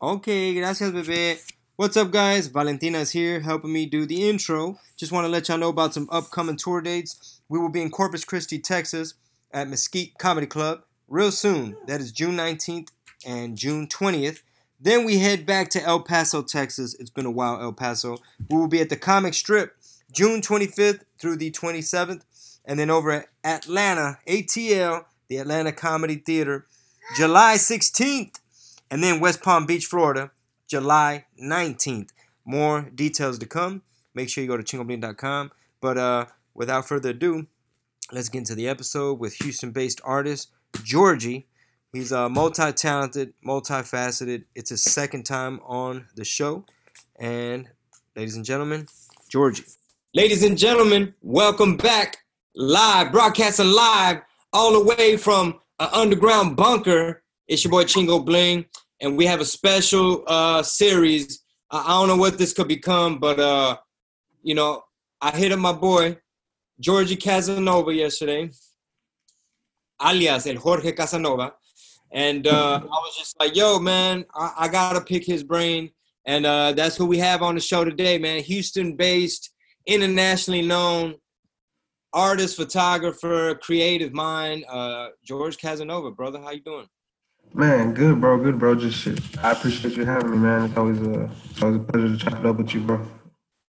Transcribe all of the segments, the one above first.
Okay, gracias, bebé. What's up, guys? Valentina's here helping me do the intro. Just want to let y'all know about some upcoming tour dates. We will be in Corpus Christi, Texas at Mesquite Comedy Club real soon. That is June 19th and June 20th. Then we head back to El Paso, Texas. It's been a while, El Paso. We will be at the Comic Strip June 25th through the 27th. And then over at Atlanta, ATL, the Atlanta Comedy Theater, July 16th. And then West Palm Beach, Florida, July 19th. More details to come. Make sure you go to chingobling.com. But uh, without further ado, let's get into the episode with Houston based artist Georgie. He's uh, multi talented, multifaceted. It's his second time on the show. And ladies and gentlemen, Georgie. Ladies and gentlemen, welcome back live, broadcasting live all the way from an underground bunker. It's your boy Chingo Bling, and we have a special uh, series. I, don't know what this could become, but uh, you know, I hit up my boy Georgie Casanova yesterday, alias El Jorge Casanova, and uh, I was just like, "Yo, man, I, I gotta pick his brain." And uh, that's who we have on the show today, man. Houston-based, internationally known artist, photographer, creative mind, uh, George Casanova, brother. How you doing? Man, good, bro. Good, bro. Just shit. I appreciate you having me, man. It's always a, it's always a pleasure to chop it up with you, bro.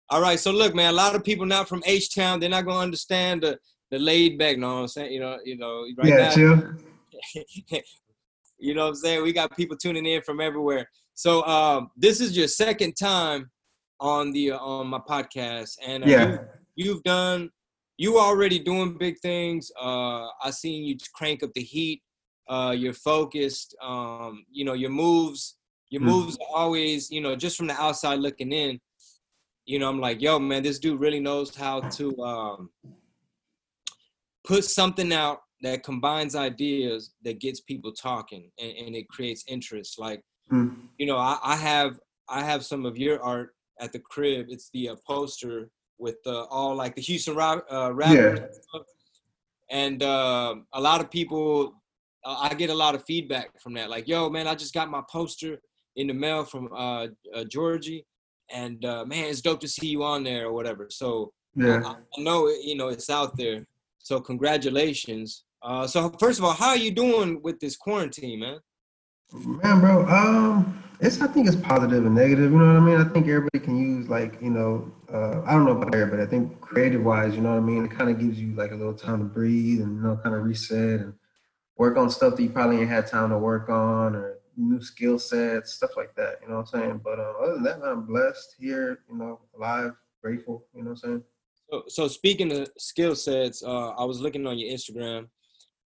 All right, so look, man. A lot of people not from H Town, they're not gonna understand the the laid back. Know what I'm saying? You know, you know, right yeah, now. chill. you know what I'm saying? We got people tuning in from everywhere. So um, this is your second time on the uh, on my podcast, and uh, Yeah. you, you've done you already doing big things. Uh, I seen you crank up the heat. Uh, you're focused. Um, you know your moves. Your Hmm. moves are always, you know, just from the outside looking in. You know, I'm like, yo, man, this dude really knows how to um, put something out that combines ideas that gets people talking and, and it creates interest. Like Hmm. you know, I, I have I have some of your art at the crib. It's the uh, poster with uh, all like the Houston rap, uh, rappers, Yeah. and, and uh, a lot of people. Uh, I get a lot of feedback from that. Like, yo, man, I just got my poster in the mail from uh, uh, Georgie, and uh, man, it's dope to see you on there or whatever. So Yeah. I, I know you know it's out there. So congratulations. Uh, so first of all, how are you doing with this quarantine, man? Man, bro, um, it's I think it's positive and negative. You know what I mean? I think everybody can use like you know, uh, I don't know about everybody. I think creative wise, you know what I mean. It kind of gives you like a little time to breathe and you know, kind of reset and work on stuff that you probably ain't had time to work on or new skill sets, stuff like that. You know what I'm saying? But um, other than that, I'm blessed here. You know, alive, grateful. You know what I'm saying? So, so speaking of skill sets, uh, I was looking on your Instagram,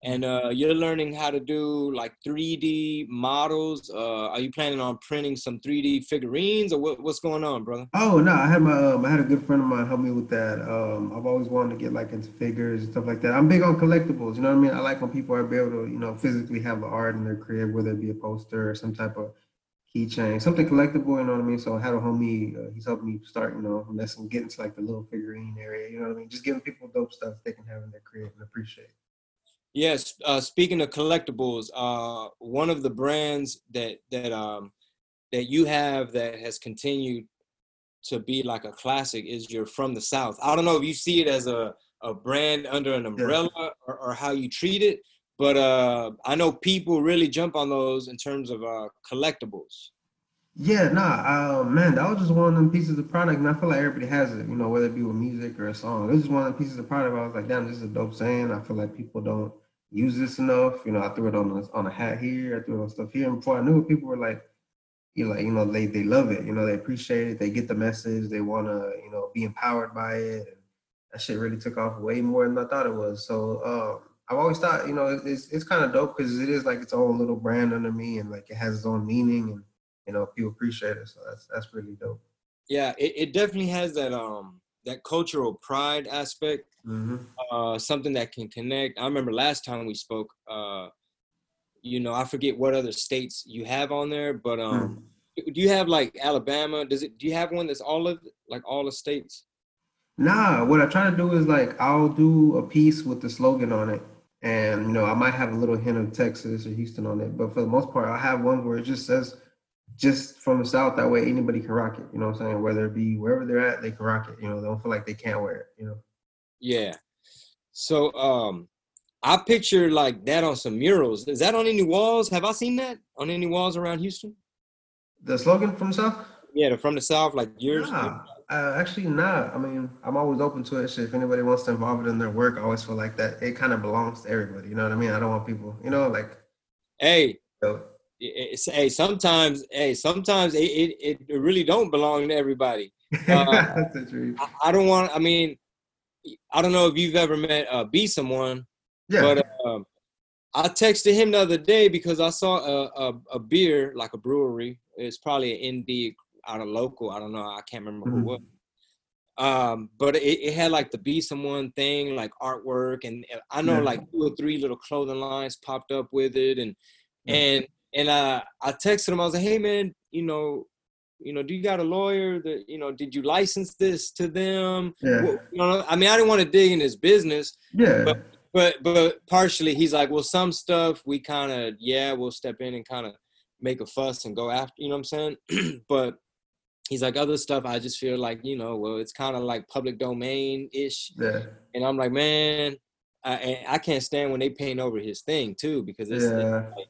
and uh, you're learning how to do like 3D models. Uh, are you planning on printing some 3D figurines, or what, what's going on, brother? Oh no, I had my um, I had a good friend of mine help me with that. Um, I've always wanted to get like into figures and stuff like that. I'm big on collectibles. You know what I mean? I like when people are able to you know physically have the art in their crib, whether it be a poster or some type of keychain, something collectible. You know what I mean? So I had a homie. Uh, he's helped me start you know messing, getting to like the little figurine area. You know what I mean? Just giving people dope stuff they can have in their crib and appreciate. Yes. Uh, speaking of collectibles, uh, one of the brands that that um, that you have that has continued to be like a classic is your From the South. I don't know if you see it as a a brand under an umbrella or, or how you treat it, but uh, I know people really jump on those in terms of uh, collectibles. Yeah, nah, uh, man, that was just one of them pieces of product, and I feel like everybody has it, you know, whether it be with music or a song. This is one of the pieces of product. I was like, damn, this is a dope saying. I feel like people don't use this enough. You know, I threw it on a, on a hat here, I threw it on stuff here, and before I knew it, people were like, you know, like, you know, they they love it. You know, they appreciate it. They get the message. They want to, you know, be empowered by it. And that shit really took off way more than I thought it was. So um, I've always thought, you know, it's it's kind of dope because it is like its own little brand under me, and like it has its own meaning, and you know, people appreciate it. So that's that's really dope. Yeah, it, it definitely has that um that cultural pride aspect. Mm-hmm. uh, something that can connect. I remember last time we spoke, uh, you know, I forget what other states you have on there, but um, do you have like Alabama? Does it? Do you have one that's all of like all the states? Nah, what I try to do is like I'll do a piece with the slogan on it, and you know I might have a little hint of Texas or Houston on it, but for the most part, I'll have one where it just says just from the south. That way, anybody can rock it. You know what I'm saying? Whether it be wherever they're at, they can rock it. You know, they don't feel like they can't wear it. You know. Yeah. So um, I picture like that on some murals. Is that on any walls? Have I seen that on any walls around Houston? The slogan from the south. Yeah, the from the south, like yours. Nah, uh, actually not. I mean, I'm always open to it. Shit, if anybody wants to involve it in their work, I always feel like that it kind of belongs to everybody. You know what I mean? I don't want people, you know, like. Hey. You know, it's, hey, sometimes, hey, sometimes it, it, it really don't belong to everybody. Uh, I, I, don't want. I mean, I don't know if you've ever met uh, be someone, yeah. but um, I texted him the other day because I saw a, a, a beer like a brewery. It's probably an indie out of local. I don't know. I can't remember mm-hmm. who was. Um, but it, it, had like the be someone thing, like artwork, and I know yeah. like two or three little clothing lines popped up with it, and yeah. and and uh, I texted him. I was like, "Hey man, you know, you know, do you got a lawyer? That you know, did you license this to them? Yeah. Well, you know, I mean, I didn't want to dig in his business. Yeah. But but but partially, he's like, well, some stuff we kind of yeah, we'll step in and kind of make a fuss and go after. You know what I'm saying? but he's like other stuff i just feel like you know well it's kind of like public domain ish yeah. and i'm like man I, I can't stand when they paint over his thing too because it's, yeah. It's like,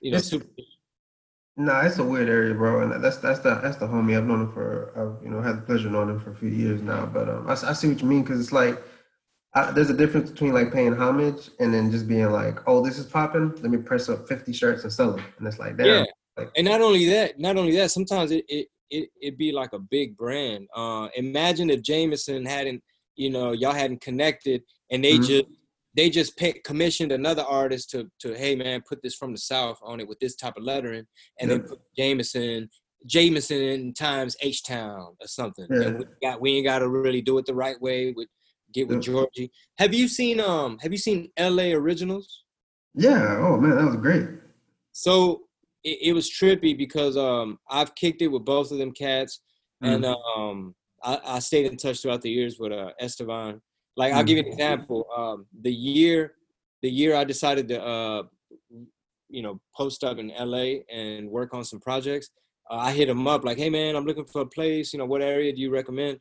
you know it's, super no, nah, it's a weird area, bro, and that's that's the that's the homie. I've known him for, I've you know had the pleasure of knowing him for a few years now. But um, I, I see what you mean because it's like I, there's a difference between like paying homage and then just being like, oh, this is popping. Let me press up 50 shirts and sell them, and it's like, damn. Yeah. Like, and not only that, not only that, sometimes it, it it, it'd be like a big brand. Uh, imagine if Jameson hadn't, you know, y'all hadn't connected and they mm-hmm. just they just pick, commissioned another artist to to hey man put this from the south on it with this type of lettering and then put Jameson Jameson times H Town or something. Yeah. And we got we ain't got to really do it the right way with get with. Georgie. Have you seen um Have you seen L.A. Originals? Yeah. Oh man, that was great. So it, it, was trippy because um I've kicked it with both of them cats, mm. and um I, I, stayed in touch throughout the years with uh, Estevan. Like I'll give you an mm. example. Um, the year the year I decided to uh you know post up in LA and work on some projects, uh, I hit him up like, hey man, I'm looking for a place. You know, what area do you recommend?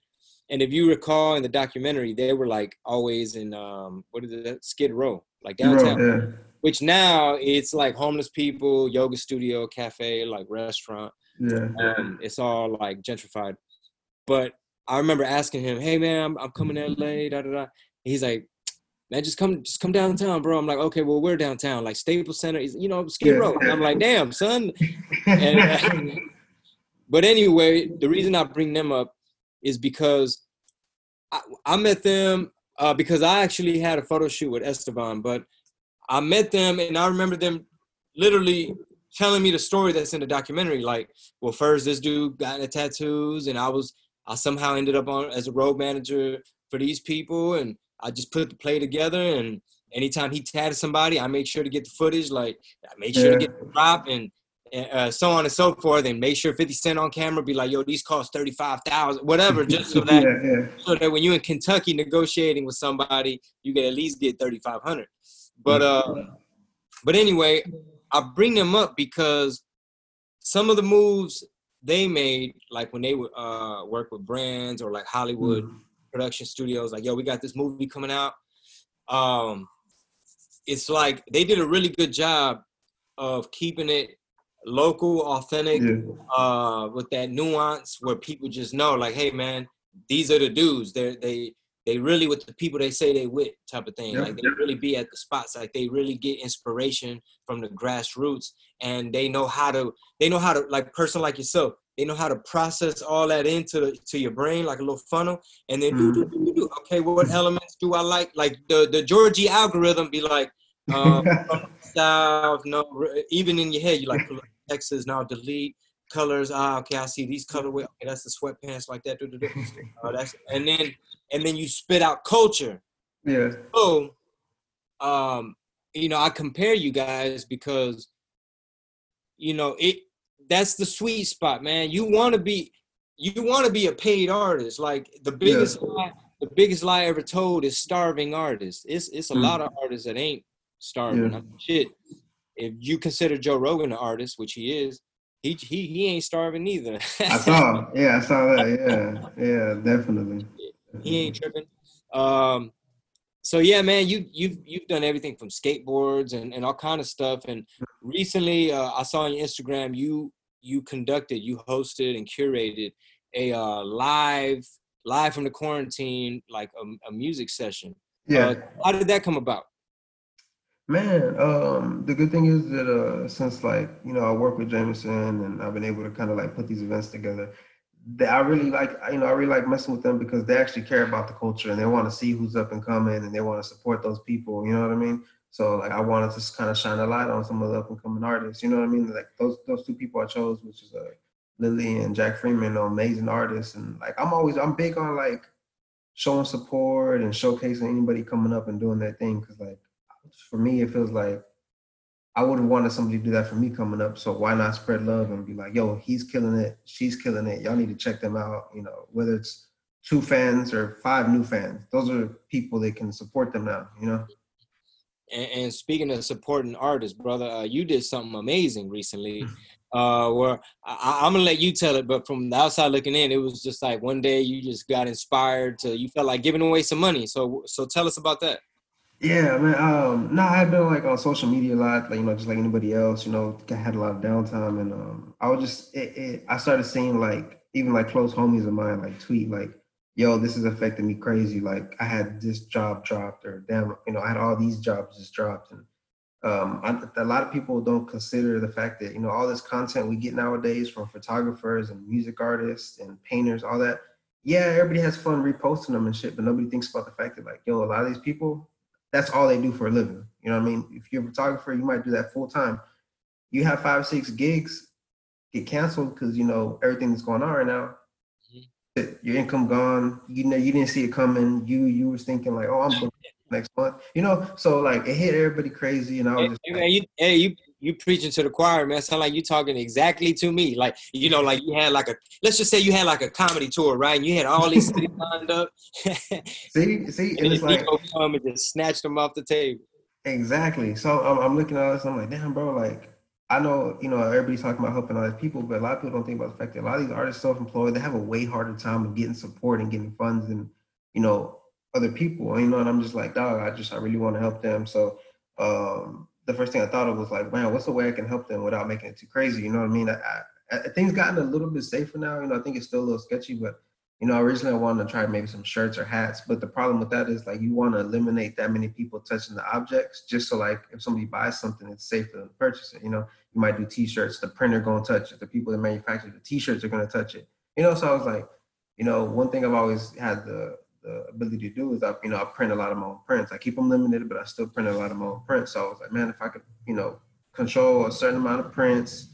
And if you recall in the documentary, they were like always in um what is it Skid Row, like downtown. yeah which now it's like homeless people, yoga studio, cafe, like restaurant. Yeah. Um, it's all like gentrified. But I remember asking him, "Hey man, I'm, I'm coming to LA." Da da da. He's like, "Man, just come, just come downtown, bro." I'm like, "Okay, well, we're downtown, like Staples Center, is you know, Skid Row." And I'm like, "Damn, son." And, uh, but anyway, the reason I bring them up is because I, I met them uh, because I actually had a photo shoot with Estevan, but I met them and I remember them literally telling me the story that's in the documentary. Like, well, first this dude got into tattoos, and I was I somehow ended up on as a road manager for these people, and I just put the play together. And anytime he tatted somebody, I made sure to get the footage. Like, I made sure yeah. to get the drop and. Uh, so on and so forth, and make sure 50 Cent on camera be like, "Yo, these cost 35,000, whatever," just so that yeah, yeah. so that when you're in Kentucky negotiating with somebody, you can at least get 3,500. But uh, but anyway, I bring them up because some of the moves they made, like when they would uh, work with brands or like Hollywood mm. production studios, like yo, we got this movie coming out. Um, it's like they did a really good job of keeping it local, authentic, yeah. uh, with that nuance where people just know, like, hey man, these are the dudes. They they they really with the people they say they with type of thing. Yep. Like they really be at the spots. Like they really get inspiration from the grassroots and they know how to they know how to like person like yourself, they know how to process all that into the, to your brain like a little funnel and then mm. do, do, do, do, okay, what elements do I like? Like the the Georgie algorithm be like um south, no even in your head you like Texas now delete colors. Ah, okay, I see these colorway. Okay, that's the sweatpants like that. Uh, that's and then and then you spit out culture. Yeah. So, um, you know, I compare you guys because, you know, it that's the sweet spot, man. You want to be, you want to be a paid artist. Like the biggest, yeah. lie, the biggest lie ever told is starving artists. It's it's a mm. lot of artists that ain't starving. Yeah. I mean, shit, if you consider Joe Rogan an artist, which he is, he he he ain't starving either. I saw. Yeah, I saw that. Yeah, yeah, definitely. He ain't tripping. Um, so yeah, man, you you've you've done everything from skateboards and, and all kind of stuff. And recently, uh, I saw on your Instagram you you conducted, you hosted and curated a uh, live live from the quarantine like a, a music session. Yeah. Uh, how did that come about? Man, um, the good thing is that uh, since like you know I work with Jameson and I've been able to kind of like put these events together, that I really like you know I really like messing with them because they actually care about the culture and they want to see who's up and coming and they want to support those people. You know what I mean? So like I wanted to kind of shine a light on some of the up and coming artists. You know what I mean? Like those those two people I chose, which is uh, Lily and Jack Freeman, are amazing artists. And like I'm always I'm big on like showing support and showcasing anybody coming up and doing their thing because like for me, it feels like I would have wanted somebody to do that for me coming up. So why not spread love and be like, yo, he's killing it, she's killing it. Y'all need to check them out. You know, whether it's two fans or five new fans, those are people that can support them now. You know. And, and speaking of supporting artists, brother, uh, you did something amazing recently. Uh, where I, I'm gonna let you tell it, but from the outside looking in, it was just like one day you just got inspired to, you felt like giving away some money. So, so tell us about that. Yeah, man. Um, no, I've been like on social media a lot, like you know, just like anybody else. You know, I had a lot of downtime, and um, I was just, it, it, I started seeing like even like close homies of mine like tweet like, "Yo, this is affecting me crazy." Like I had this job dropped, or damn, you know, I had all these jobs just dropped, and um, I, a lot of people don't consider the fact that you know all this content we get nowadays from photographers and music artists and painters, all that. Yeah, everybody has fun reposting them and shit, but nobody thinks about the fact that like, yo, a lot of these people that's all they do for a living. You know what I mean? If you're a photographer, you might do that full time. You have five, six gigs get canceled because you know everything that's going on right now. Mm-hmm. Your income gone. You know you didn't see it coming. You you was thinking like, oh, I'm next month. You know, so like it hit everybody crazy, and I was hey, just hey, man, you, hey, you you preaching to the choir, man. Sound like you talking exactly to me. Like you know, like you had like a let's just say you had like a comedy tour, right? And you had all these cities lined up. see, see, and, and it's like come and just snatch them off the table. Exactly. So I'm, I'm looking at this. I'm like, damn, bro. Like, I know, you know, everybody's talking about helping other people, but a lot of people don't think about the fact that a lot of these artists self-employed. They have a way harder time of getting support and getting funds than, you know, other people. You know, and I'm just like, dog. I just, I really want to help them. So, um, the first thing I thought of was like, man, what's the way I can help them without making it too crazy? You know what I mean? I, I, things gotten a little bit safer now. You know, I think it's still a little sketchy, but you know, originally I wanted to try maybe some shirts or hats, but the problem with that is like you want to eliminate that many people touching the objects, just so like if somebody buys something, it's safe for them to purchase it. You know, you might do T-shirts, the printer gonna touch it, the people that manufacture the T-shirts are gonna touch it. You know, so I was like, you know, one thing I've always had the the ability to do is I, you know, I print a lot of my own prints. I keep them limited, but I still print a lot of my own prints. So I was like, man, if I could, you know, control a certain amount of prints,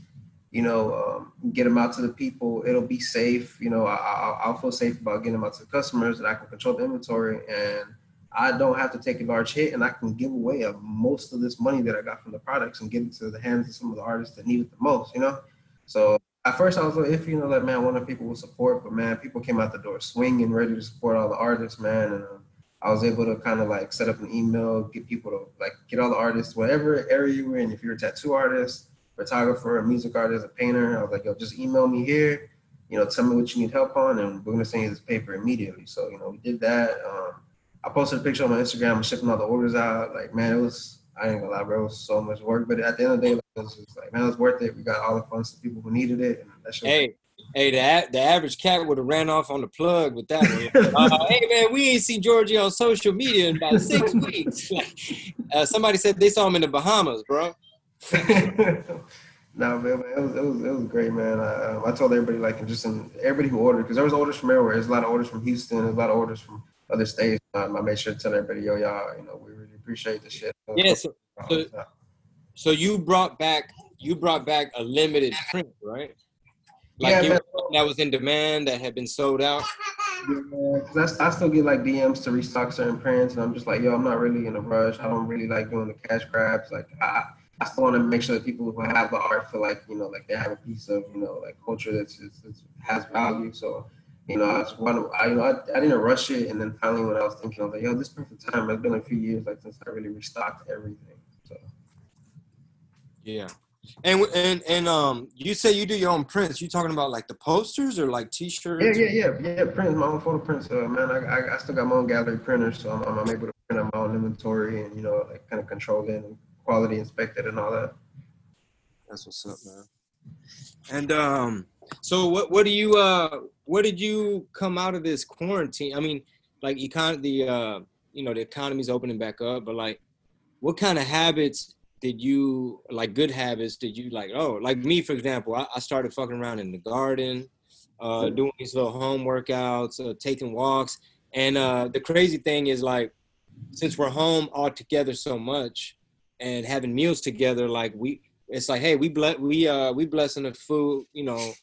you know, um, get them out to the people, it'll be safe. You know, I, will feel safe about getting them out to the customers, and I can control the inventory, and I don't have to take a large hit, and I can give away a, most of this money that I got from the products and give it to the hands of some of the artists that need it the most. You know, so at first I was like, if you know, like man, one of people will support, but man, people came out the door swinging, ready to support all the artists, man, and um, I was able to kind of like set up an email, get people to like get all the artists, whatever area you were in. If you're a tattoo artist, photographer, a music artist, a painter, I was like, yo, just email me here. You know, tell me what you need help on, and we're gonna send you this paper immediately. So you know, we did that. Um, I posted a picture on my Instagram, shipping all the orders out. Like, man, it was I ain't gonna lie, bro. It was so much work, but at the end of the day, it was just like, man, it was worth it. We got all the funds to people who needed it, and that shit. Hey, hey, the the average cat would have ran off on the plug with that one. uh, hey, man, we ain't seen Georgie on social media in about six weeks. uh, somebody said they saw him in the Bahamas, bro. no, man, it was it was it was great, man. I, um, I told everybody like just in, everybody who ordered because there was orders from everywhere. There's a lot of orders from Houston. There's a lot of orders from other states. Um, I made sure to tell everybody, yo, y'all, you know, we really appreciate the shit. Yeah, so, so, so, you brought back you brought back a limited print, right? Like yeah, that was in demand that had been sold out. Yeah, I, I still get like DMs to restock certain prints, and I'm just like, yo, I'm not really in a rush. I don't really like doing the cash grabs. Like, I, I still want to make sure that people who have the art feel like, you know, like they have a piece of, you know, like culture that's, that's, that's has value. So you know, I just want I, you know, I, I didn't rush it. And then finally, when I was thinking, I was like, yo, this perfect time. It's been a few years, like, since I really restocked everything. So, yeah. And and and um, you say you do your own prints. You talking about like the posters or like T-shirts? Yeah, yeah, yeah, yeah. Prints, my own photo prints. Uh, man, I, I, I still got my own gallery printer, so I'm, I'm able to print out my own inventory and you know, like kind of control it and quality inspect it and all that. That's what's up, man. And um, so what what do you uh what did you come out of this quarantine? I mean, like econ the uh you know the economy's opening back up, but like what kind of habits did you like good habits did you like oh like me for example I, I started fucking around in the garden uh doing these little home workouts uh, taking walks and uh the crazy thing is like since we're home all together so much and having meals together like we it's like hey we bless we uh we blessing the food you know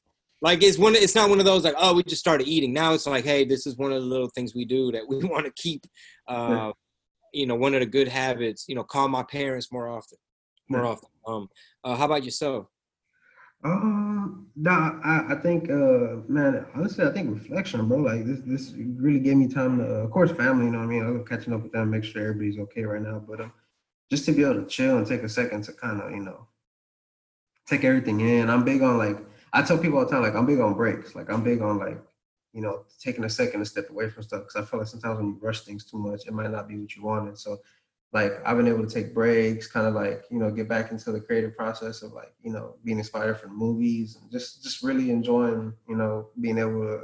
like it's one it's not one of those like oh we just started eating now it's like hey this is one of the little things we do that we want to keep uh you know one of the good habits you know call my parents more often more often um uh, how about yourself Um, no, I, I think, uh, man, honestly, I think reflection, bro. Like this, this really gave me time to, of course, family. You know what I mean? I love catching up with them, make sure everybody's okay right now. But uh, just to be able to chill and take a second to kind of, you know, take everything in. I'm big on like I tell people all the time, like I'm big on breaks. Like I'm big on like, you know, taking a second to step away from stuff because I feel like sometimes when you rush things too much, it might not be what you wanted. So like I've been able to take breaks, kind of like, you know, get back into the creative process of like, you know, being inspired from movies and just just really enjoying, you know, being able to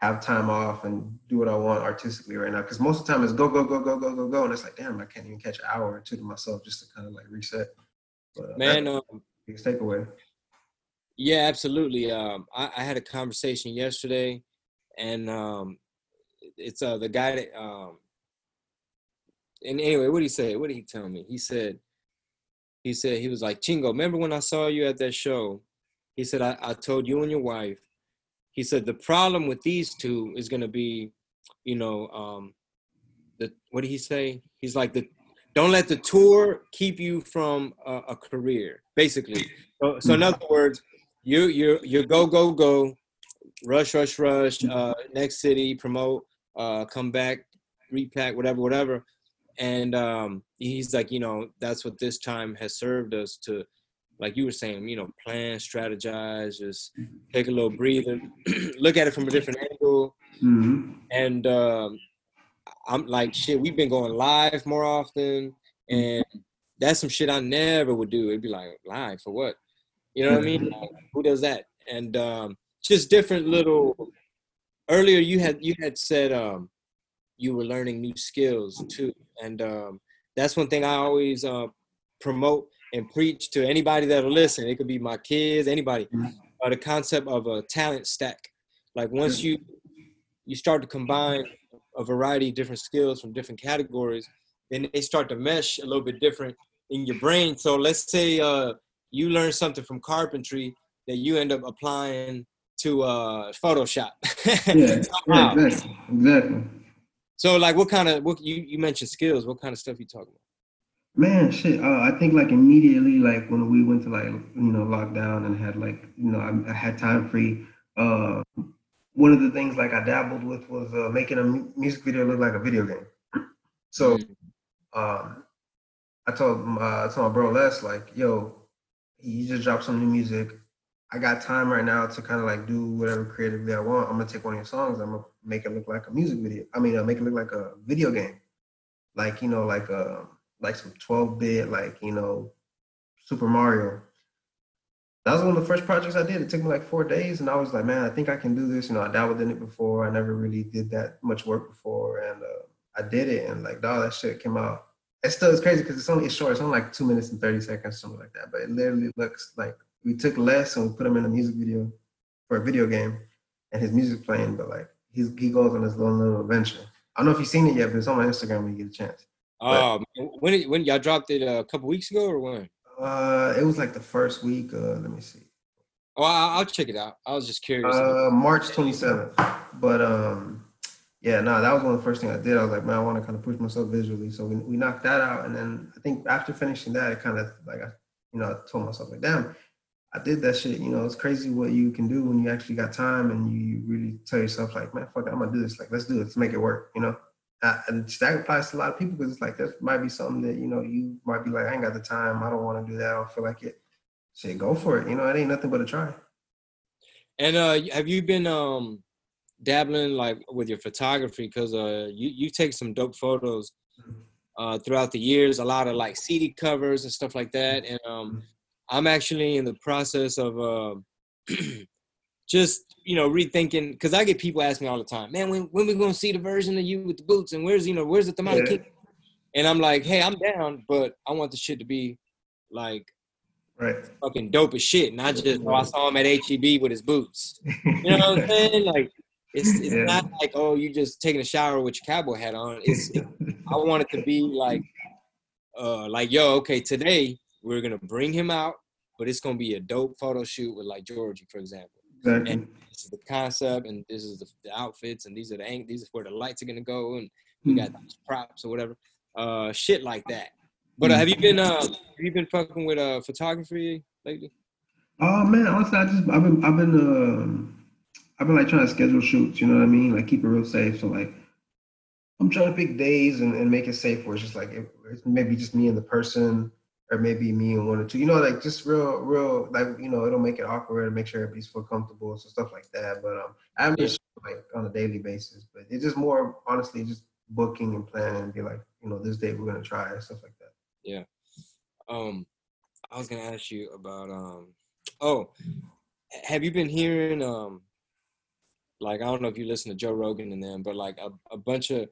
have time off and do what I want artistically right now. Cause most of the time it's go, go, go, go, go, go, go. And it's like, damn, I can't even catch an hour or two to myself just to kind of like reset. But, uh, man um, a big takeaway. Yeah, absolutely. Um, I, I had a conversation yesterday, and um, it's uh the guy that um. And anyway, what did he say? What did he tell me? He said, he said he was like Chingo. Remember when I saw you at that show? He said I, I told you and your wife. He said the problem with these two is gonna be, you know, um, the what did he say? He's like the don't let the tour keep you from a, a career, basically. So, so in other words, you you you go go go, rush rush rush. Uh, next city, promote, uh, come back, repack, whatever whatever. And um, he's like, you know, that's what this time has served us to, like you were saying, you know, plan, strategize, just take a little breather, look at it from a different angle, Mm-hmm. and um, I'm like, shit, we've been going live more often, and that's some shit I never would do. It'd be like live for what? You know what I mean? Who does that? And um, just different little. Earlier, you had you had said um, you were learning new skills too, and um, that's one thing I always uh, promote and preach to anybody that'll listen. It could be my kids, anybody. Mhm. Uh, the concept of a talent stack. Like once you you start to combine a variety of different skills from different categories, then they start to mesh a little bit different in your brain. So let's say uh, you learn something from carpentry that you end up applying to uh, Photoshop. Yeah, yeah, exactly, exactly. So like, what kind of what you you mentioned skills? What kind of stuff you talking about? Man, shit. Uh, I think like immediately, like when we went to like you know lockdown and had like you know I, I had time free. Uh, one of the things like I dabbled with was uh, making a mu- music video look like a video game. So Mm. um, I told my, I told my bro Les like, yo, you just dropped some new music. I got time right now to kind of like do whatever creatively I want. I'm gonna take one of your songs. I'm gonna make it look like a music video. I mean, uh, make it look like a video game, like you know, like uh, like some 12 bit, like you know, Super Mario. That was one of the first projects I did. It took me like four days, and I was like, man, I think I can do this. You know, I dabbled in it before. I never really did that much work before, and uh, I did it. And like, dog, that shit came out. It still is crazy because it's only it's short. It's only like two minutes and thirty seconds, something like that. But it literally looks like we took Les and we put him in a music video for a video game, and his music playing. But like, he's he goes on this little little adventure. I don't know if you've seen it yet, but it's on my Instagram when you get a chance. Oh, when when y'all dropped it uh, a couple weeks ago or when? Uh, it was like the first week. Uh, let me see. Oh, I'll check it out. I was just curious. Uh, March 27th. But um, yeah, no, that was one of the first things I did. I was like, man, I want to kind of push myself visually. So we, we knocked that out, and then I think after finishing that, it kind of like I, you know, I told myself like, damn, I did that shit. You know, it's crazy what you can do when you actually got time and you really tell yourself like, man, fuck it, I'm gonna do this. Like, let's do it. Let's make it work. You know. Uh, and that applies to a lot of people because it's like that might be something that you know you might be like I ain't got the time I don't want to do that I don't feel like it say go for it. You know, it ain't nothing but a try. And uh, have you been um dabbling like with your photography? Because uh, you you take some dope photos uh throughout the years. A lot of like CD covers and stuff like that. And um, I'm actually in the process of uh, just you know rethinking because I get people ask me all the time, man, when when we gonna see the version of you with the boots and where's you know where's the Tamale Yeah. And I'm like, hey, I'm down, but I want the shit to be like Right. fucking dope as shit, not just oh I saw him at HEB with his boots. You know what I'm saying? Like it's it's Yeah. not like oh you just taking a shower with your cowboy hat on. It's I want it to be like uh like yo okay today we're gonna bring him out, but it's gonna be a dope photo shoot with like Georgie for example. exactly. This is the concept and this is the, the outfits and these are the ang- these are where the lights are gonna go and we got these props or whatever. Uh shit like that. But uh, have you been uh have you been fucking with uh photography lately? Oh man, honestly, I just I've been I've been um I've been like trying to schedule shoots. You know what I mean? Like keep it real safe. So like I'm trying to pick days and, and make it safe where it's just like it, it's maybe just me and the person, or maybe me and one or two. You know, like just real real like you know it'll make it awkward and make sure everybody's feel comfortable. So stuff like that. But um, I'm just like on a daily basis. But it's just more honestly just booking and planning and be like you know this day we're gonna try and stuff like that. Yeah. Um, I was gonna ask you about um. Oh, have you been hearing um, like I don't know if you listen to Joe Rogan and them, but like a, a bunch of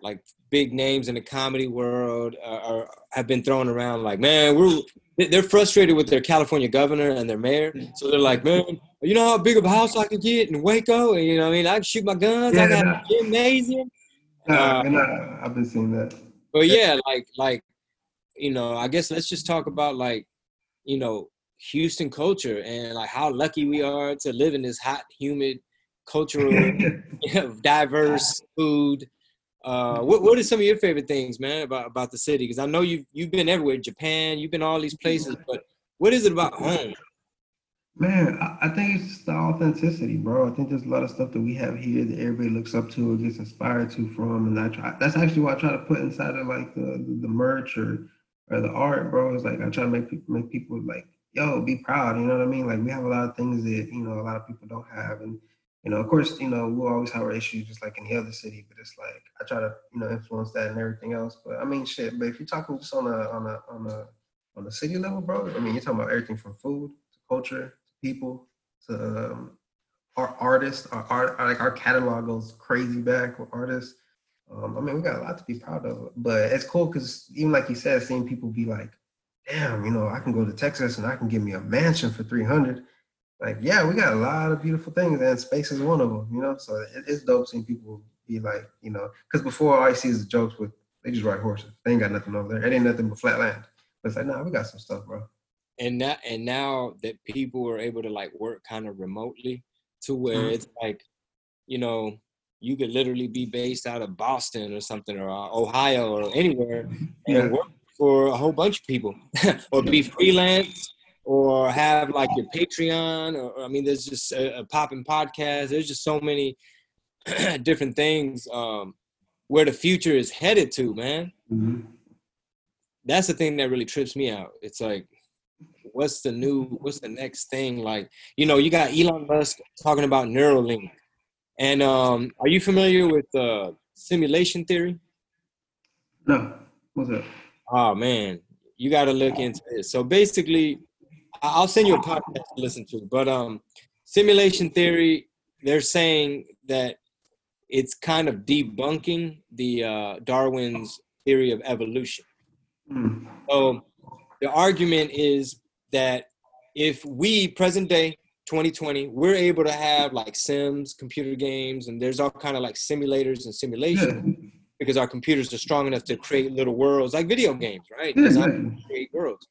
like big names in the comedy world uh, are have been thrown around. Like, man, we're they- they're frustrated with their California governor and their mayor, so they're like, man, you know how big of a house I can get in Waco, and you know, what I mean, I can shoot my guns. I got Yeah. a gymnasium. Uh, I've been seeing that. But yeah, like like you know, I guess let's just talk about like you know Houston culture and like how lucky we are to live in this hot, humid, cultural, diverse food. Uh, what what are some of your favorite things, man, about about the city? Because I know you've you've been everywhere, Japan, you've been all these places, but what is it about home? Man, I, think it's the authenticity, bro. I think there's a lot of stuff that we have here that everybody looks up to or gets inspired to from, and I try. That's actually what I try to put inside of like the the, merch or or the art, bro. Is like I try to make people make people like, yo, be proud. You know what I mean? Like we have a lot of things that you know a lot of people don't have, and you know, of course, you know, we'll always have our issues just like any other city, but it's like I try to you know influence that and everything else. But I mean, shit. But if you're talking just on a on a on a on a city level, bro, I mean, you're talking about everything from food to culture to people to um, our artists. Our art, like our catalog goes crazy back with artists. Um, I mean, we got a lot to be proud of, but it's cool because even like you said, seeing people be like, "Damn, you know, I can go to Texas and I can get me a mansion for 300." Like, yeah, we got a lot of beautiful things, and space is one of them. You know, so it, it's dope seeing people be like, you know, because before all I see is jokes with they just ride horses. They ain't got nothing over there. It ain't nothing but flat land. But it's like, nah, we got some stuff, bro. and now and now that people are able to like work kind of remotely to where Mhm. it's like you know you could literally be based out of boston or something or uh, ohio or anywhere Yeah. and work for a whole bunch of people or be freelance or have like your patreon or, i mean there's just a, a popping podcast there's just so many different things um where the future is headed to man Mhm. that's the thing that really trips me out. It's like, what's the new, what's the next thing? Like, you know, you got Elon Musk talking about Neuralink. And um, are you familiar with uh, simulation theory? No, what's up? Oh man, you got to look into it. So basically, I'll send you a podcast to listen to. But um, simulation theory, they're saying that it's kind of debunking the uh, Darwin's theory of evolution. Hmm. So the argument is that if we present day 2020 we're able to have like sims computer games and there's all kind of like simulators and simulations Yeah, because our computers are strong enough to create little worlds like video games right yeah, exactly. create worlds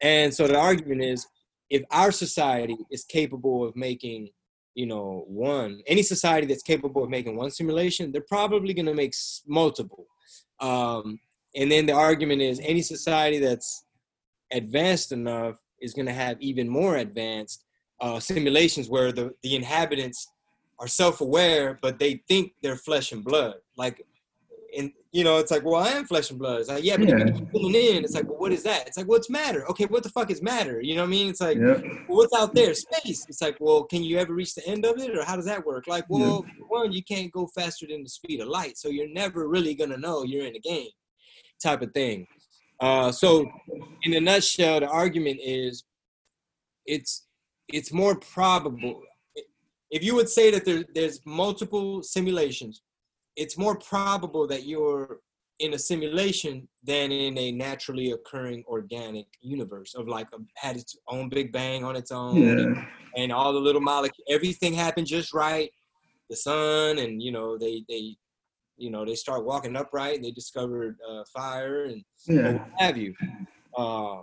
and so the argument is if our society is capable of making you know one any society that's capable of making one simulation they're probably going to make multiple. Um, and then the argument is any society that's advanced enough is going to have even more advanced uh, simulations where the, the inhabitants are self-aware but they think they're flesh and blood. Like and you know, it's like, well, I am flesh and blood. It's like, yeah, but Yeah. you in. It's like, well, what is that? It's like, what's matter? Okay, what the fuck is matter? You know what I mean? It's like, well, what's out there? Space. It's like, well, can you ever reach the end of it, or how does that work? Like, well, one, you can't go faster than the speed of light, so you're never really gonna know you're in a game, type of thing. Uh, so, in a nutshell, the argument is, it's it's more probable. If you would say that there, there's multiple simulations, it's more probable that you're in a simulation than in a naturally occurring organic universe of like a, had its own big bang on its own Yeah. and all the little molecules everything happened just right the sun and you know they they you know they start walking upright and they discovered uh, fire and Yeah. what have you uh,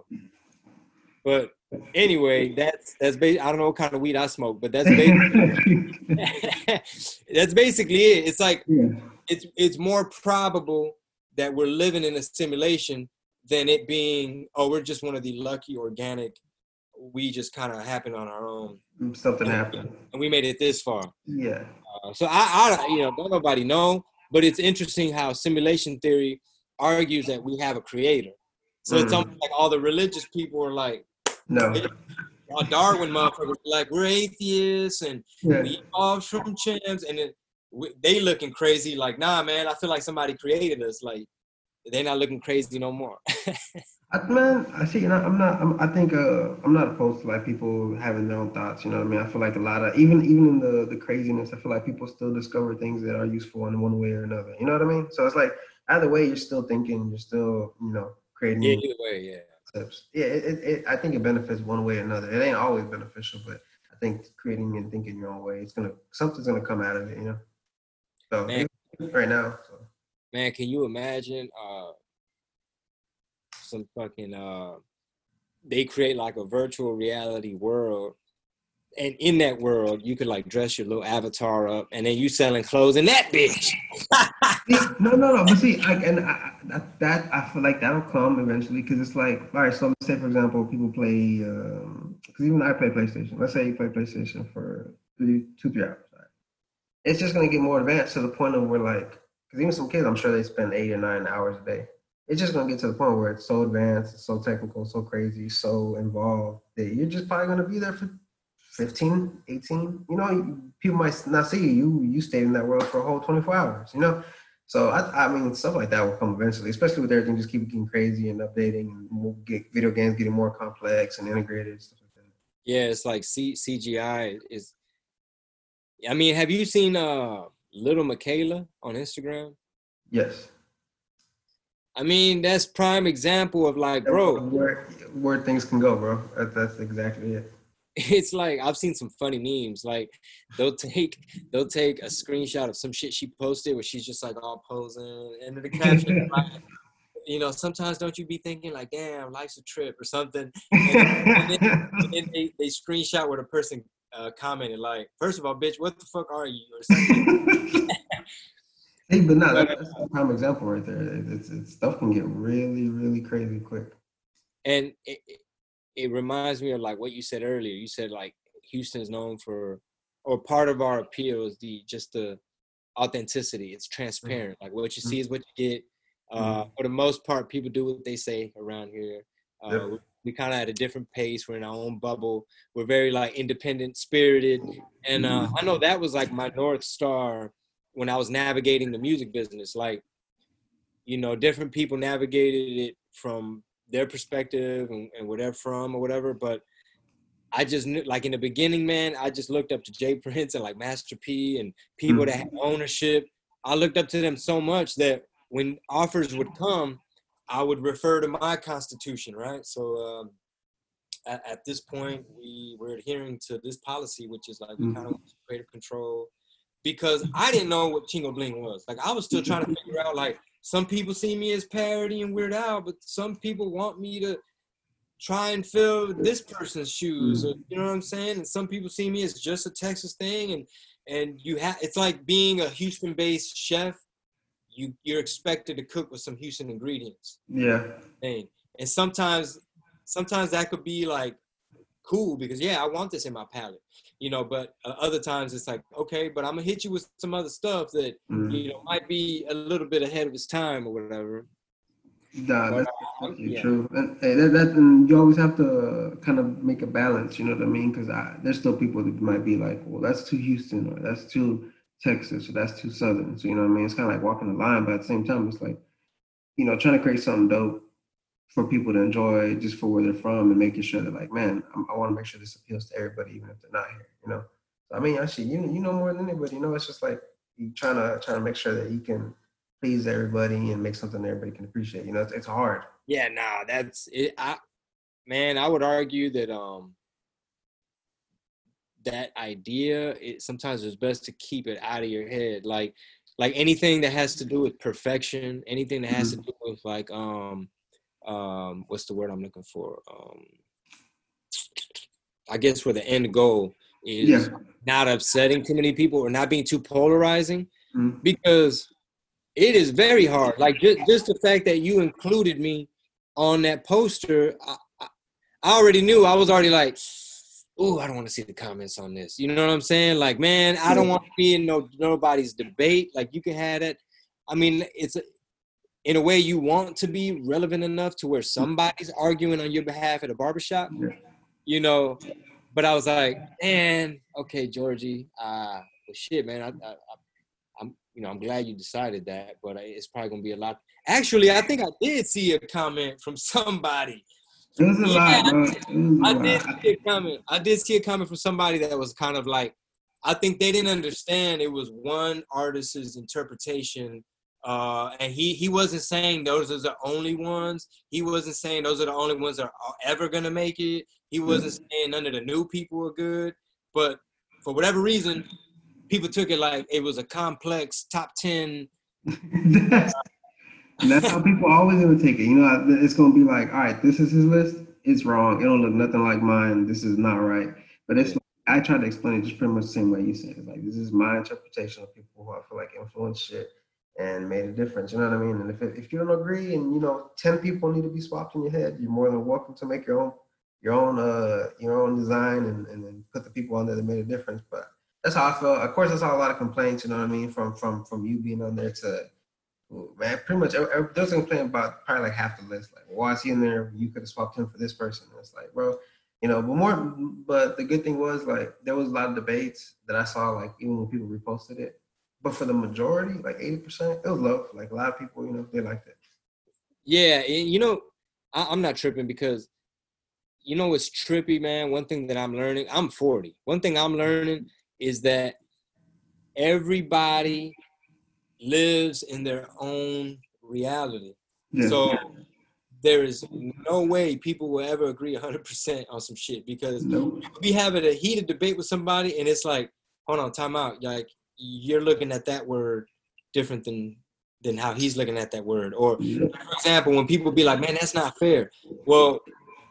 but anyway that's that's ba- i don't know what kind of weed i smoke but that's basically that's basically it it's like yeah. it's it's more probable that we're living in a simulation than it being oh we're just one of the lucky organic we just kind of happened on our own Something happened. and we made it this far Yeah. uh, so I, I you know don't nobody know but it's interesting how simulation theory argues that we have a creator so it's Mhm. almost like all the religious people are like No. all darwin motherfuckers like we're atheists and Yeah. we evolved from chimps and then we, they looking crazy like nah man i feel like somebody created us like they're not looking crazy no more I, man, I see. You know, I'm not. I'm, I think uh, I'm not opposed to like people having their own thoughts. You know what I mean? I feel like a lot of even even in the the craziness, I feel like people still discover things that are useful in one way or another. You know what I mean? So it's like either way, you're still thinking. You're still you know creating yeah either way yeah concepts. Yeah, it, it, it, I think it benefits one way or another. It ain't always beneficial, but I think creating and thinking your own way, it's gonna something's gonna come out of it. You know. So Man. right now. So. man can you imagine uh some fucking uh they create like a virtual reality world and in that world you could like dress your little avatar up and then you selling clothes in that bitch no, no, no. But see, I, and I, that, that I feel like that'll come eventually because it's like, all right. So let's say, for example, people play, um, because even I play PlayStation. Let's say you play PlayStation for three, two, three hours. Right? It's just gonna get more advanced to the point of where, like, because even some kids, I'm sure they spend eight or nine hours a day. It's just gonna get to the point where it's so advanced, so technical, so crazy, so involved that you're just probably gonna be there for 15, 18. You know, people might not see you. You you stayed in that world for a whole 24 hours. You know. So I, I mean, stuff like that will come eventually, especially with everything just keep getting crazy and updating, and more, get video games getting more complex and integrated. Stuff like that. yeah it's like C- cgi is i mean have you seen uh Lil Miquela on instagram Yes, I mean, that's prime example of like, bro, where where things can go, bro. That, that's exactly it. It's like I've seen some funny memes. Like they'll take they'll take a screenshot of some shit she posted where she's just like all posing, and the caption, you know, sometimes don't you be thinking like, damn, life's a trip or something. And then they, they screenshot where the person uh, commented like, first of all, bitch, what the fuck are you or something. hey, but no, that, that's a prime example right there. It's, it's stuff can get really, really crazy quick. and it, it, reminds me of like what you said earlier. You said like Houston's known for, or part of our appeal is the just the authenticity. It's transparent. Like what you see is what you get. Uh, For the most part, people do what they say around here. Uh, Yep. we, we kind of at a different pace. We're in our own bubble. We're very like independent spirited, and uh, I know that was like my north star when I was navigating the music business. Like, you know, different people navigated it from their perspective and, and where they're from or whatever. But I just knew, like in the beginning, man, I just looked up to J. Prince and like Master P and people that had ownership. I looked up to them so much that when offers would come, I would refer to my constitution, right? So um, at, at this point, we were adhering to this policy, which is like we kind of want creative control because I didn't know what Chingo Bling was. Like I was still trying to figure out like some people see me as parody and Weird Al, but some people want me to try and fill this person's shoes. Mm. Or, you know what I'm saying? And some people see me as just a Texas thing, and and you have it's like being a Houston-based chef. You you're expected to cook with some Houston ingredients Yeah. thing, and sometimes sometimes that could be like cool because yeah, I want this in my palette, you know. But uh, other times it's like, okay, but I'm gonna hit you with some other stuff that Mhm. you know might be a little bit ahead of its time or whatever. Nah, But, that's uh, absolutely yeah. true. And hey, that, that and you always have to kind of make a balance. You know what I mean? Because there's still people that might be like, well, that's too Houston, or that's too Texas, or that's too Southern. So you know what I mean? It's kind of like walking the line, but at the same time, it's like, you know, trying to create something dope for people to enjoy just for where they're from and making sure that like, man, I'm, I want to make sure this appeals to everybody, even if they're not here. You know? So, I mean, actually, you you know more than anybody. You know, it's just like you trying to trying to make sure that you can please everybody and make something that everybody can appreciate. You know, it's, it's hard. Yeah, nah, that's it. I man, I would argue that um that idea it sometimes it's best to keep it out of your head. Like like anything that has to do with perfection, anything that has to do with like um um what's the word I'm looking for? Um I guess where the end goal is Yeah. not upsetting too many people or not being too polarizing Mhm. because it is very hard. Like just, just the fact that you included me on that poster, I, I, I already knew. I was already like, "Ooh, I don't want to see the comments on this." You know what I'm saying? Like, man, I don't want to be in no nobody's debate. Like, you can have it. I mean, it's a, in a way you want to be relevant enough to where somebody's arguing on your behalf at a barbershop. Yeah. You know, but I was like, man, okay, Jorgey, uh, well, shit, man, I, I, I'm, you know, I'm glad you decided that, but it's probably gonna be a lot. Actually, I think I did see a comment from somebody. It was a Yeah, lot, bro. It was a I lot. did see a comment. I did see a comment from somebody that was kind of like, I think they didn't understand it was one artist's interpretation. Uh, and he he wasn't saying those are the only ones. He wasn't saying those are the only ones that are ever gonna make it. He wasn't saying none of the new people were good. But for whatever reason, people took it like it was a complex top ten. that's, and that's how people always gonna take it. You know, it's gonna be like, all right, this is his list. It's wrong. It don't look nothing like mine. This is not right. But it's I try to explain it just pretty much the same way you said. It's like this is my interpretation of people who I feel like influence shit and made a difference. You know what I mean? And if if you don't agree, and you know, ten people need to be swapped in your head, you're more than welcome to make your own your own uh your own design and and put the people on there that made a difference. But that's how I felt. Of course, I saw a lot of complaints. You know what I mean? From from from you being on there to man, pretty much there's a complaint about probably like half the list. Like, why is he in there? You could have swapped him for this person. And it's like, bro, you know. But more, but the good thing was like there was a lot of debates that I saw. Like even when people reposted it, but for the majority, like eighty percent, it was love. Like a lot of people, you know, they liked it. Yeah, and you know, I, I'm not tripping because you know it's trippy, man. One thing that I'm learning, I'm 40. One thing I'm learning is that everybody lives in their own reality. Yeah. So there is no way people will ever agree 100% on some shit because nope. you could be having a heated debate with somebody and it's like, hold on, time out. Like you're looking at that word different than than how he's looking at that word. Or for example, when people be like, man, that's not fair. Well,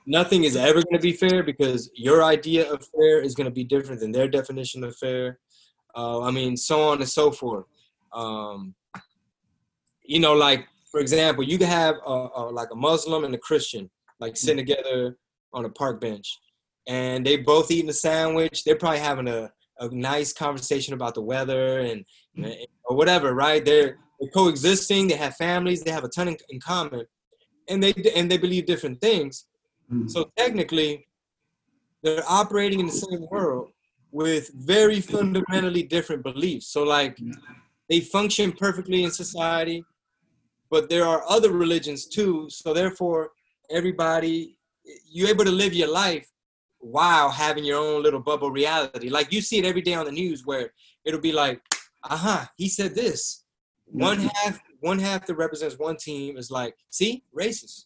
nothing is ever going to be fair because your idea of fair is going to be different than their definition of fair. Uh, I mean, so on and so forth. Um, you know, like for example, you could have a, a, like a Muslim and a Christian like sitting together on a park bench, and they both eating a sandwich. They're probably having a, a nice conversation about the weather and or whatever, right? They're, they're coexisting. They have families. They have a ton in, in common, and they and they believe different things. Mm. So technically, they're operating in the same world with very fundamentally different beliefs. So like they function perfectly in society, but there are other religions too. So therefore, everybody you're able to live your life while having your own little bubble reality. Like you see it every day on the news where it'll be like, uh-huh, he said this. One half, one half that represents one team is like, see, racist.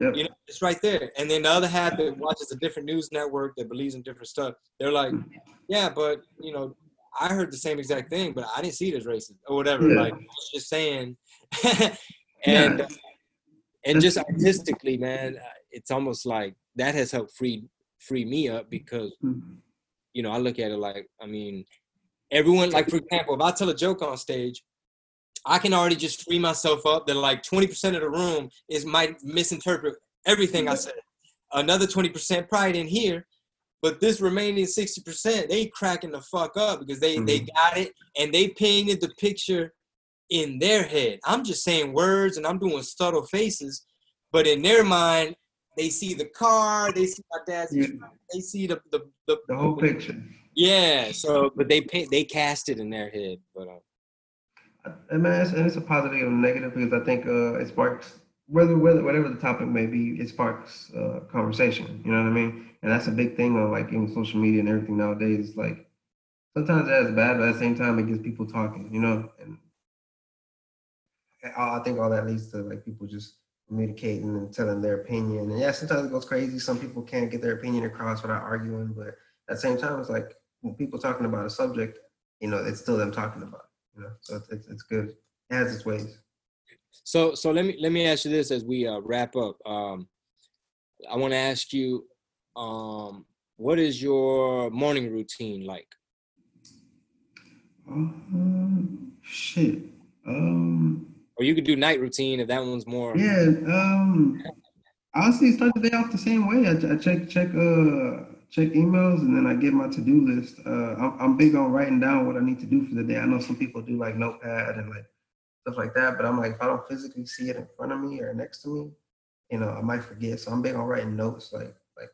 Yep. You know, it's right there. And then the other half that watches a different news network that believes in different stuff, they're like, yeah, but you know, I heard the same exact thing, but I didn't see it as racist or whatever. Yeah. Like just saying, and Yeah. and just artistically, man, uh, it's almost like that has helped free free me up because Mm. you know I look at it like I mean, everyone like for example, if I tell a joke on stage, I can already just free myself up that like twenty percent of the room is might misinterpret everything I said. Another twenty percent probably didn't hear, But this remaining 60%, they cracking the fuck up because they they Mhm. got it and they painted the picture in their head. I'm just saying words and I'm doing subtle faces, but in their mind, they see the car, they see my dad's, Yeah. they see the the, the The whole picture. yeah. So, but they paint they cast it in their head. But uh, I mean, it's, and it's a positive and negative because I think uh, it sparks whether whether whatever the topic may be, it sparks uh, conversation. You know what I mean? And that's a big thing on like in social media and everything nowadays. It's like sometimes that's bad, but at the same time, it gets people talking. You know, and I I think all that leads to like people just communicating and telling their opinion. And yeah, sometimes it goes crazy. Some people can't get their opinion across without arguing, but at the same time, it's like when people talking about a subject, you know, it's still them talking about. It, you know, so it's, it's, it's good. It has its ways. so so let me let me ask you this as we uh, wrap up. Um, I want to ask you, um, what is your morning routine like? Um, shit. Um, Or you could do night routine if that one's more. yeah. Um, honestly, start the day off the same way. I, I check check uh check emails and then I get my to do list. Uh, I'm, I'm big on writing down what I need to do for the day. I know some people do like notepad and like stuff like that, but I'm like if I don't physically see it in front of me or next to me, you know, I might forget. So I'm big on writing notes. Like like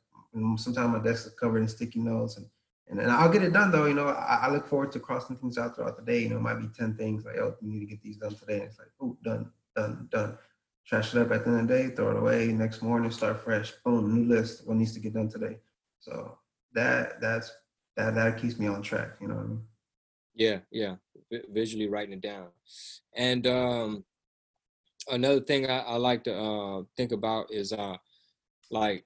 sometimes my desk is covered in sticky notes and. And I'll get it done though. You know, I, I look forward to crossing things out throughout the day. You know, it might be 10 things like, oh, you need to get these done today. And it's like, oh, done, done, done. Trash it up at the end of the day, throw it away. Next morning, start fresh. Boom, new list. What needs to get done today? So that that's that that keeps me on track. You know what I mean? Yeah, yeah. Vi- visually writing it down. And um, another thing I, I like to uh, think about is uh, like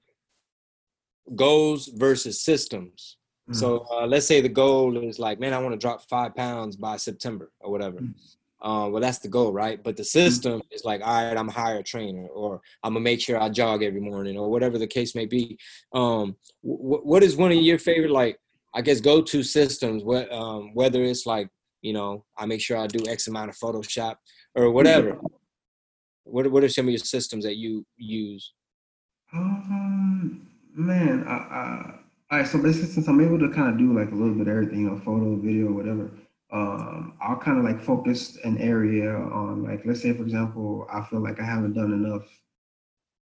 goals versus systems. Mm. So uh, let's say the goal is like, man, I want to drop five pounds by September or whatever. Mm. Uh, well, that's the goal, right? But the system is like, all right, I'm hire a trainer, or I'm gonna make sure I jog every morning, or whatever the case may be. Um, wh- what is one of your favorite, like, I guess, go-to systems? What, um, whether it's like, you know, I make sure I do X amount of Photoshop or whatever. What What are some of your systems that you use? Um, man, I, I, all right. So basically, since I'm able to kind of do like a little bit of everything, you know, photo, video, whatever. Um, I'll kind of like focus an area on like, let's say, for example, I feel like I haven't done enough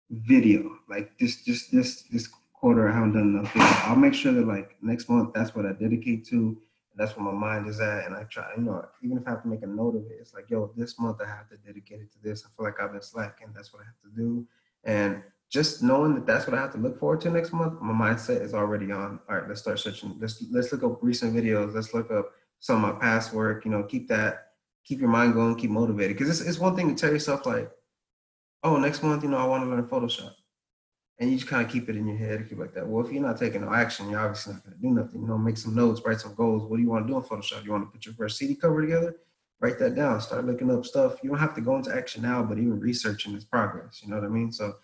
video. Like this, just this, this quarter, I haven't done enough video. I'll make sure that like next month, that's what I dedicate to. That's where my mind is at, and I try, you know, even if I have to make a note of it, it's like, yo, this month I have to dedicate it to this. I feel like I've been slacking. That's what I have to do, and just knowing that that's what I have to look forward to next month, my mindset is already on. All right, let's start searching. Let's let's look up recent videos. Let's look up some of my past work. You know, keep that, keep your mind going, keep motivated. Because it's it's one thing to tell yourself like, oh, next month, you know, I want to learn Photoshop, and you just kind of keep it in your head, keep like that. Well, if you're not taking no action, you're obviously not going to do nothing. You know, make some notes, write some goals. What do you want to do in Photoshop? You want to put your first CD cover together? Write that down. Start looking up stuff. You don't have to go into action now, but even researching is progress. You know what I mean? So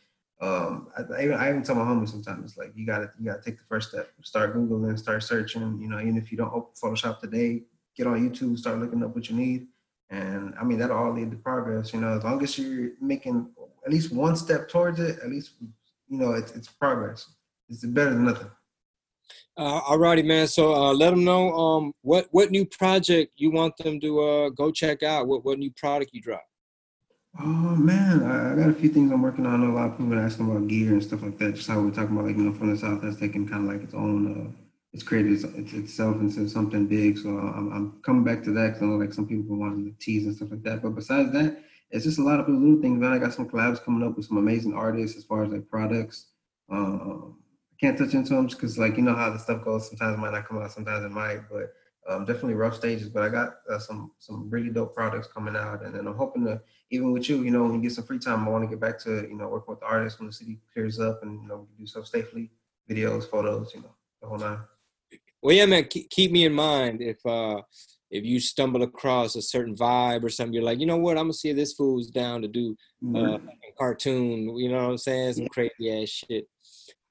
um, I, even I even tell my homies sometimes like you gotta you gotta take the first step. Start googling, start searching. You know, even if you don't open Photoshop today, get on YouTube, start looking up what you need, and I mean that'll all lead to progress. You know, as long as you're making at least one step towards it, at least you know it's it's progress. It's better than nothing. Uh, alrighty, man. So uh, let them know um, what what new project you want them to uh, go check out. What what new product you drop? Oh man, I, I got a few things I'm working on. I know a lot of people are asking about gear and stuff like that. Just how we're talking about, like you know, from the south that's taken kind of like its own. Uh, it's created its, its, itself into something big. So I'm, I'm coming back to that because I know like some people want to tease and stuff like that. But besides that, it's just a lot of little things. Man, I got some collabs coming up with some amazing artists as far as like products. Um, I can't touch into them because like you know how the stuff goes. Sometimes it might not come out, sometimes it might. But um, definitely rough stages. But I got uh, some some really dope products coming out, and then I'm hoping to even with you, you know, when you get some free time, I want to get back to you know working with the artists when the city clears up, and you know we can do stuff safely, videos, photos, you know, the whole nine. Well, yeah, man. Keep, keep me in mind if uh, if you stumble across a certain vibe or something. You're like, you know what? I'm gonna see if this fool's down to do uh, a cartoon. You know what I'm saying? Some crazy ass shit.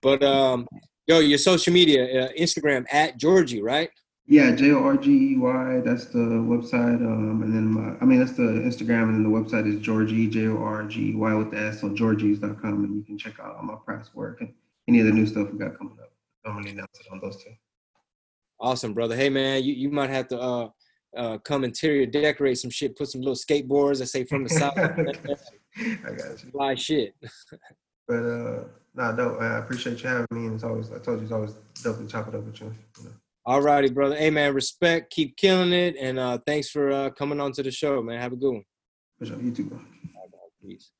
But um, yo, your social media, uh, Instagram at Jorgey, right? Yeah, J O R G E Y. That's the website. Um, and then my, I mean, that's the Instagram, and then the website is Jorgey J O R G E Y with the S. So Jorgeys.com, and you can check out all my past work and any of the new stuff we got coming up. normally announce it on those two. Awesome, brother. Hey, man, you, you might have to uh, uh, come interior decorate some shit, put some little skateboards that say from the south. I got you. Fly shit. But uh, nah, dope. I appreciate you having me, and it's always I told you it's always dope to chop it up with you. you know. All righty, brother. Hey, man, respect. Keep killing it. And uh, thanks for uh, coming on to the show, man. Have a good one. For sure. You too, bro. Peace.